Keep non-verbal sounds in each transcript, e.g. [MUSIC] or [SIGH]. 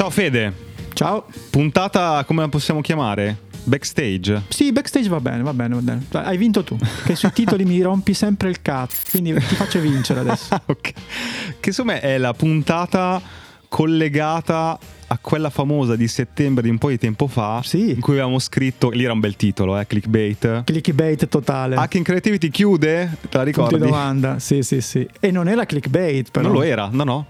Ciao Fede. Ciao. Puntata come la possiamo chiamare? Backstage? Sì, backstage va bene, va bene, va bene. Hai vinto tu, che sui titoli mi rompi sempre il cazzo, quindi ti faccio vincere adesso. [LAUGHS] ok. Che insomma è la puntata collegata a quella famosa di settembre di un po' di tempo fa Sì. in cui avevamo scritto, lì era un bel titolo, eh, clickbait. Clickbait totale. Hacking Creativity chiude? Te la ricordi? di domanda, sì, sì, sì. E non era clickbait, però. Non lo era, no no.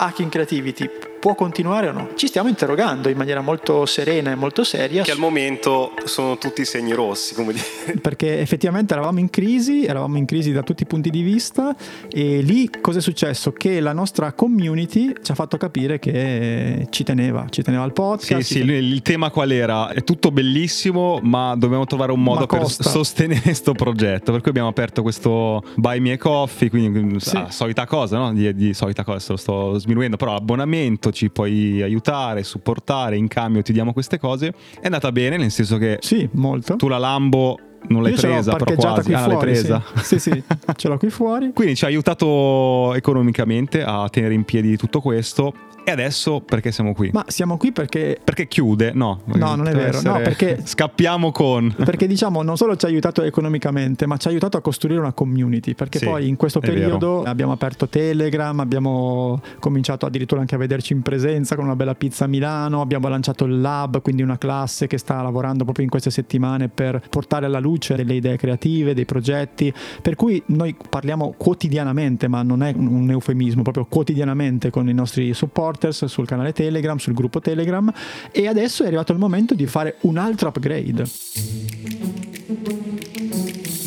Hacking Creativity può continuare o no? Ci stiamo interrogando in maniera molto serena e molto seria. al momento sono tutti segni rossi, come dire. [LAUGHS] perché effettivamente eravamo in crisi, eravamo in crisi da tutti i punti di vista e lì cosa è successo? Che la nostra community ci ha fatto capire che ci teneva, ci teneva al podcast. Sì, sì, lui- il tema qual era? È tutto bellissimo, ma dobbiamo trovare un modo per sostenere [LAUGHS] questo progetto. Per cui abbiamo aperto questo Buy Me a Coffee, quindi Sì. ah, solita cosa, no? Di, di solita cosa, se lo sto sminuendo, però abbonamento, ci puoi aiutare, supportare, in cambio ti diamo queste cose. È andata bene, nel senso che Sì, molto. tu la Lambo non l'hai Io presa, però quasi. qui Ah, l'hai presa. Sì, sì, sì, ce l'ho qui fuori. [LAUGHS] Quindi ci ha aiutato economicamente a tenere in piedi tutto questo. E adesso perché siamo qui? Ma siamo qui perché Perché chiude? No, No, non è vero. No, essere- perché- [LAUGHS] scappiamo con. Perché diciamo non solo ci ha aiutato economicamente, ma ci ha aiutato a costruire una community. Perché Sì, poi in questo periodo abbiamo aperto Telegram, abbiamo cominciato addirittura anche a vederci in presenza con una bella pizza a Milano, abbiamo lanciato il lab, quindi una classe che sta lavorando proprio in queste settimane per portare alla luce delle idee creative, dei progetti. Per cui noi parliamo quotidianamente, ma non è un- eufemismo, proprio quotidianamente con i nostri supporters sul canale Telegram, sul gruppo Telegram. E adesso è arrivato il momento di fare un altro upgrade.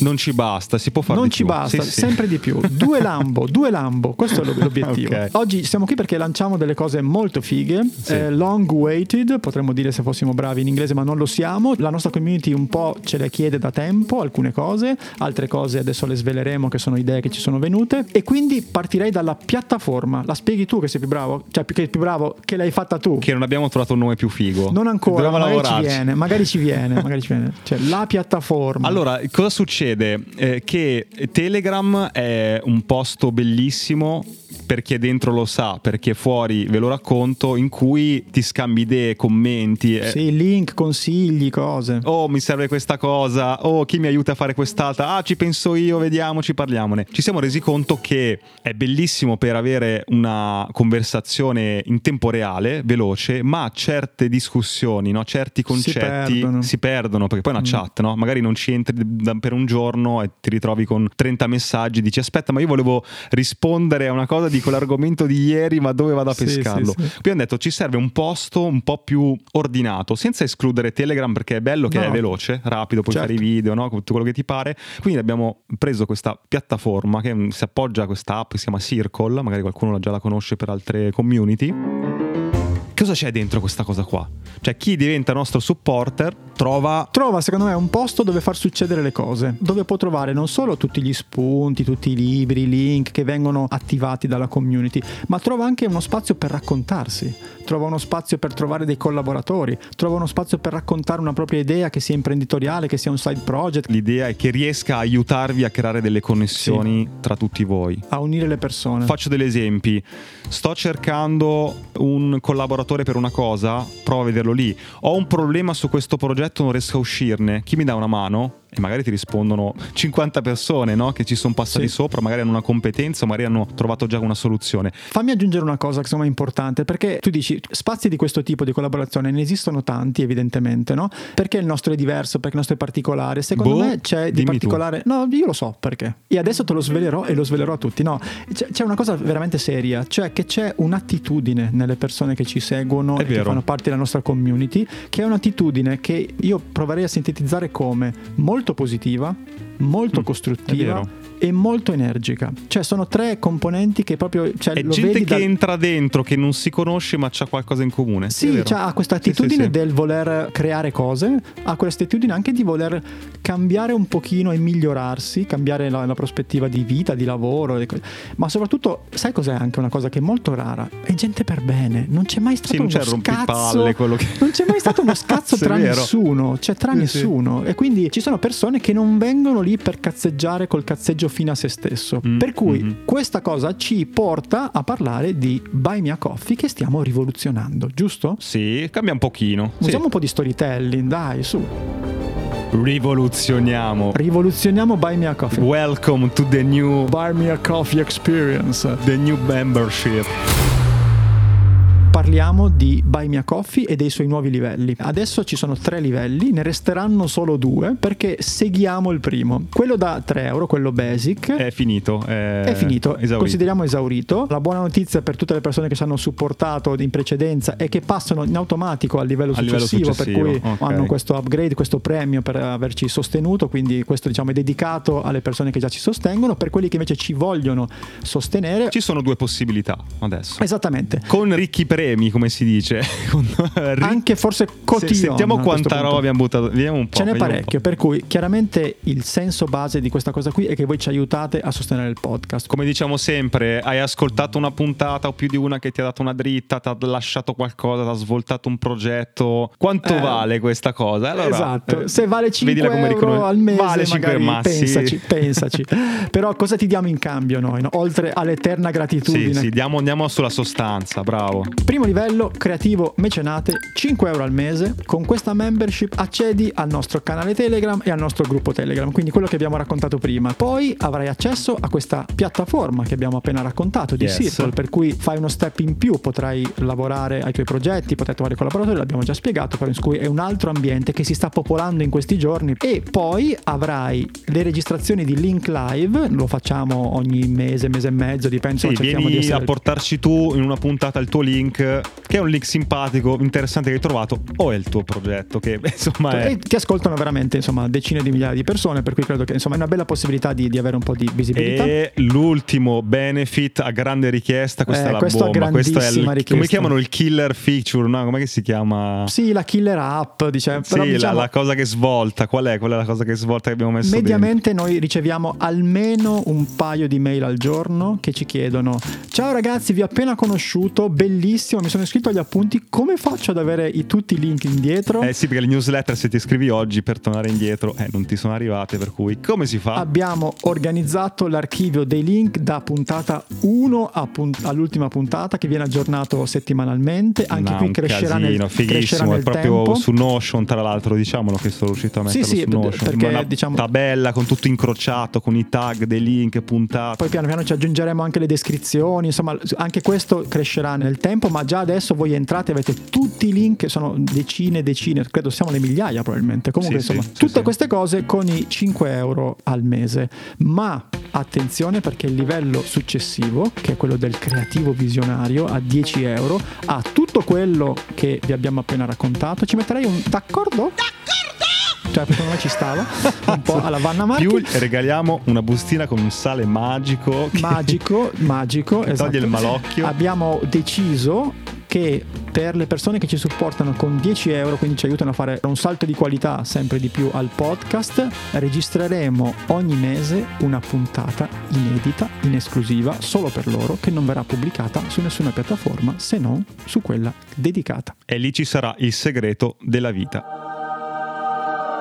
Non ci basta, si può fare non ci più. basta, Sì, sì. sempre di più. Due [LAUGHS] Lambo, due Lambo, questo è l'obiettivo. Ok. Oggi siamo qui perché lanciamo delle cose molto fighe, Sì. eh, long waited, potremmo dire se fossimo bravi in inglese, ma non lo siamo. La nostra community un po' ce le chiede da tempo alcune cose, altre cose adesso le sveleremo che sono idee che ci sono venute e quindi partirei dalla piattaforma. La spieghi tu che sei più bravo? Cioè più che più bravo che l'hai fatta tu. Che non abbiamo trovato un nome più figo. non ancora, magari ci viene, magari ci viene, magari ci viene. Cioè la piattaforma. Allora, cosa succede? Eh, che Telegram è un posto bellissimo per chi è dentro lo sa, per chi è fuori ve lo racconto, in cui ti scambi idee, commenti. eh, sì, link, consigli, cose. Oh, mi serve questa cosa. Oh, chi mi aiuta a fare quest'altra? Ah, ci penso io, vediamoci, parliamone. Ci siamo resi conto che è bellissimo per avere una conversazione in tempo reale, veloce, ma certe discussioni, no? certi concetti perdono. si perdono perché poi è una chat, no? Magari non ci entri per un giorno e ti ritrovi con 30 messaggi, dici aspetta, ma io volevo rispondere a una cosa di quell'argomento di ieri, ma dove vado a Sì, pescarlo? sì, sì. Qui hanno detto ci serve un posto un po' più ordinato, senza escludere Telegram perché è bello che No. è veloce, rapido, puoi Certo. fare i video, no? tutto quello che ti pare. Quindi abbiamo preso questa piattaforma che mm, si appoggia a questa app che si chiama Circle, magari qualcuno già la conosce per altre community. Cosa c'è dentro questa cosa qua? Cioè chi diventa nostro supporter trova Trova secondo me un posto dove far succedere le cose, dove può trovare non solo tutti gli spunti, tutti i libri, i link che vengono attivati dalla community, ma trova anche uno spazio per raccontarsi, trova uno spazio per trovare dei collaboratori, trova uno spazio per raccontare una propria idea che sia imprenditoriale, che sia un side project, l'idea è che riesca a aiutarvi a creare delle connessioni tra tutti voi. a unire le persone. Faccio degli esempi. Sto cercando un collaboratore per una cosa, provo a vederlo lì. Ho un problema su questo progetto, non riesco a uscirne. Chi mi dà una mano? E magari ti rispondono 50 persone no? che ci sono passati Sì. sopra, magari hanno una competenza, magari hanno trovato già una soluzione. Fammi aggiungere una cosa che me è importante, perché tu dici spazi di questo tipo di collaborazione ne esistono tanti, evidentemente, no? Perché il nostro è diverso, perché il nostro è particolare. Secondo Boh, me c'è di particolare. No, io lo so perché. E adesso te lo svelerò e lo svelerò a tutti. No, c'è, c'è una cosa veramente seria, cioè che c'è un'attitudine nelle persone che ci seguono È e che vero. fanno parte della nostra community, che è un'attitudine che io proverei a sintetizzare come molto positiva, molto Mm, costruttiva. E molto energica. Cioè sono tre componenti che proprio cioè, È gente che dal- entra dentro, che non si conosce ma c'ha qualcosa in comune. Sì, cioè, ha questa Sì, sì, attitudine sì. del voler creare cose, ha questa attitudine anche di voler cambiare un pochino e migliorarsi, cambiare la, la prospettiva di vita, di lavoro, ma soprattutto, sai cos'è anche una cosa che è molto rara? È gente per bene, non c'è mai stato Sì, non uno scazzo, che... non c'è mai stato uno [LAUGHS] scazzo tra vero. nessuno, cioè tra nessuno. E quindi ci sono persone che non vengono lì per cazzeggiare col cazzeggio fine a se stesso. Mm, Per cui mhm. questa cosa ci porta a parlare di Buy Me a Coffee che stiamo rivoluzionando, giusto? Sì, cambia un pochino. Sì. Usiamo un po' di storytelling, dai, su. Rivoluzioniamo. Rivoluzioniamo Buy Me a Coffee. Welcome to the new Buy Me a Coffee Experience. the new membership. Parliamo di Buy Me a Coffee e dei suoi nuovi livelli. Adesso ci sono tre livelli, ne resteranno solo due perché seguiamo il primo. Quello da 3 euro, quello basic. È finito. È, È finito, Esaurito. consideriamo esaurito. La buona notizia per tutte le persone che ci hanno supportato in precedenza è che passano in automatico al livello Al livello successivo, successivo, per cui ok. hanno questo upgrade, questo premio per averci sostenuto, quindi questo diciamo è dedicato alle persone che già ci sostengono, per quelli che invece ci vogliono sostenere. Ci sono due possibilità adesso. Esattamente. Con ricchi premi, come si dice. [LAUGHS] Anche forse Se- cotillon. Sentiamo a questo quanta roba abbiamo buttato. Vediamo un po'. Ce n'è parecchio, per cui chiaramente il senso base di questa cosa qui è che voi ci aiutate a sostenere il podcast. Come diciamo sempre, hai ascoltato una puntata o più di una che ti ha dato una dritta, ti ha lasciato qualcosa, ti ha svoltato un progetto. Quanto Eh, vale questa cosa? Allora, esatto, eh, se vale 5 vedila come euro riconos- al mese, vale 5 magari ma sì. pensaci, [LAUGHS] pensaci. Però cosa ti diamo in cambio noi, no? oltre all'eterna gratitudine? Sì, sì, diamo, andiamo sulla sostanza, bravo. Primo livello, creativo mecenate, 5 euro al mese. Con questa membership accedi al nostro canale Telegram e al nostro gruppo Telegram, quindi quello che abbiamo raccontato prima. Poi avrai accesso a questa piattaforma che abbiamo appena raccontato di Yes. Circle, per cui fai uno step in più, potrai lavorare ai tuoi progetti, potrai trovare collaboratori, l'abbiamo già spiegato, però in cui è un altro ambiente che si sta popolando in questi giorni. E poi avrai le registrazioni di Link Live, lo facciamo ogni mese, mese e mezzo, dipende, Sì, cerchiamo di vieni a essere portarci tu in una puntata il tuo link, che è un link simpatico, interessante che hai trovato, o è il tuo progetto, che [LAUGHS] insomma è... E ti ascoltano veramente insomma decine di migliaia di persone, per cui credo che insomma è una bella possibilità di, di avere un po' di visibilità. E l'ultimo benefit a grande richiesta, questa Eh, è la questo bomba, questo è il, richiesta. come chiamano il killer feature, no? Come si chiama? Sì, la killer app, dice, Sì, però la- diciamo, la, cosa che svolta, qual è? Qual è la cosa che svolta che abbiamo messo mediamente noi riceviamo almeno un paio di mail al giorno che ci chiedono ciao ragazzi vi ho appena conosciuto bellissimo mi sono iscritto agli appunti come faccio ad avere i, tutti i link indietro? Eh sì, perché le newsletter se ti iscrivi oggi per tornare indietro, eh, non ti sono arrivate, per cui come si fa? Abbiamo organizzato l'archivio dei link da puntata 1 a pun- all'ultima puntata che viene aggiornato settimanalmente. Anche No, qui crescerà casino, nel, crescerà fighissimo, è nel proprio tempo. su Notion tra l'altro, diciamolo che sono riuscito a Sì, metterlo sì, su Notion, perché, una diciamo- tabella con tutto incrociato, con i tag dei link, puntate. Poi piano piano ci aggiungeremo anche le descrizioni, insomma anche questo crescerà nel tempo, ma già adesso voi entrate e avete tutti i link, che sono decine e decine, credo siamo alle migliaia probabilmente. Comunque Sì, insomma sì, tutte sì. queste cose con i 5 euro al mese. Ma attenzione perché il livello successivo, che è quello del creativo visionario a 10 euro, ha tutto quello che vi abbiamo appena raccontato. Ci metterei un d'accordo? Cioè, secondo me ci stava un po' alla Vanna Marchi. Più regaliamo una bustina con un sale magico. che- magico, magico, Che esatto. toglie il malocchio. Abbiamo deciso che per le persone che ci supportano con 10 euro, quindi ci aiutano a fare un salto di qualità sempre di più al podcast, registreremo ogni mese una puntata inedita, in esclusiva, solo per loro, che non verrà pubblicata su nessuna piattaforma se non su quella dedicata. E lì ci sarà il segreto della vita.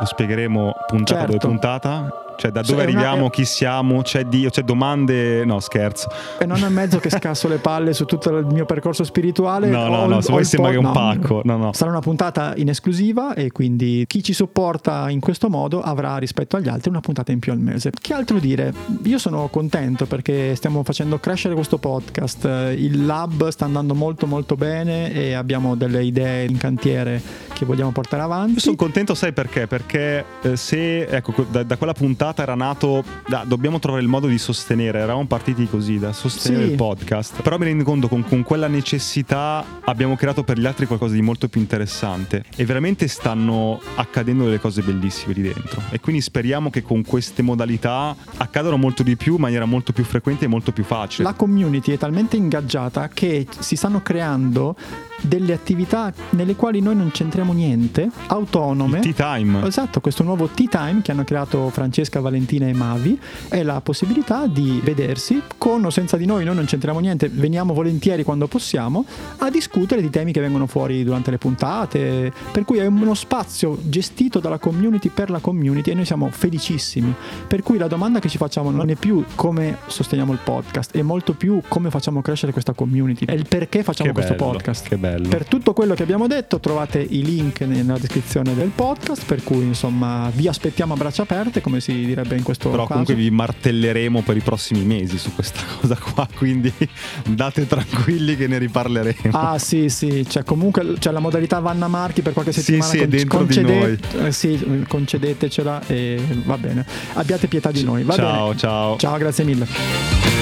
Lo spiegheremo puntata Certo. dopo puntata. Cioè, da Cioè, dove è una- arriviamo, è- chi siamo, c'è Dio, c'è domande. No, scherzo. E non è mezzo che [LAUGHS] scasso le palle su tutto il mio percorso spirituale. No, no, no, se il sembra po- che è un pacco. No, no. Sarà una puntata in esclusiva e quindi chi ci supporta in questo modo avrà rispetto agli altri una puntata in più al mese. Che altro dire? Io sono contento perché stiamo facendo crescere questo podcast, il lab sta andando molto molto bene e abbiamo delle idee in cantiere che vogliamo portare avanti. Io sono contento, sai perché? Perché eh, se ecco, da, da quella puntata era nato, da- dobbiamo trovare il modo di sostenere, eravamo partiti così, da sostenere Sì. il podcast. Però mi rendo conto con, con quella necessità abbiamo creato per gli altri qualcosa di molto più interessante e veramente stanno accadendo delle cose bellissime lì dentro. E quindi speriamo che con queste modalità accadano molto di più in maniera molto più frequente e molto più facile. La community è talmente ingaggiata che si stanno creando delle attività nelle quali noi non c'entriamo niente, autonome. Tea time. Esatto, questo nuovo Tea Time che hanno creato Francesca, Valentina e Mavi è la possibilità di vedersi con o senza di noi, noi non c'entriamo niente, veniamo volentieri quando possiamo a discutere di temi che vengono fuori durante le puntate, per cui è uno spazio gestito dalla community per la community e noi siamo felicissimi. Per cui la domanda che ci facciamo non è più come sosteniamo il podcast, è molto più come facciamo crescere questa community, è il perché facciamo Che questo bello, podcast. Che bello. Per tutto quello che abbiamo detto trovate i link nella descrizione del podcast, per cui insomma vi aspettiamo a braccia aperte, come si direbbe in questo Però caso. comunque vi martelleremo per i prossimi mesi su questa [LAUGHS] cosa qua, quindi date tranquilli che ne riparleremo. Ah sì sì, cioè comunque c'è la modalità Vanna Marchi per qualche Sì, settimana sì, è dentro di eh, sì, concedetecela e va bene. Abbiate pietà di noi, va ciao, bene. ciao. Ciao, grazie mille.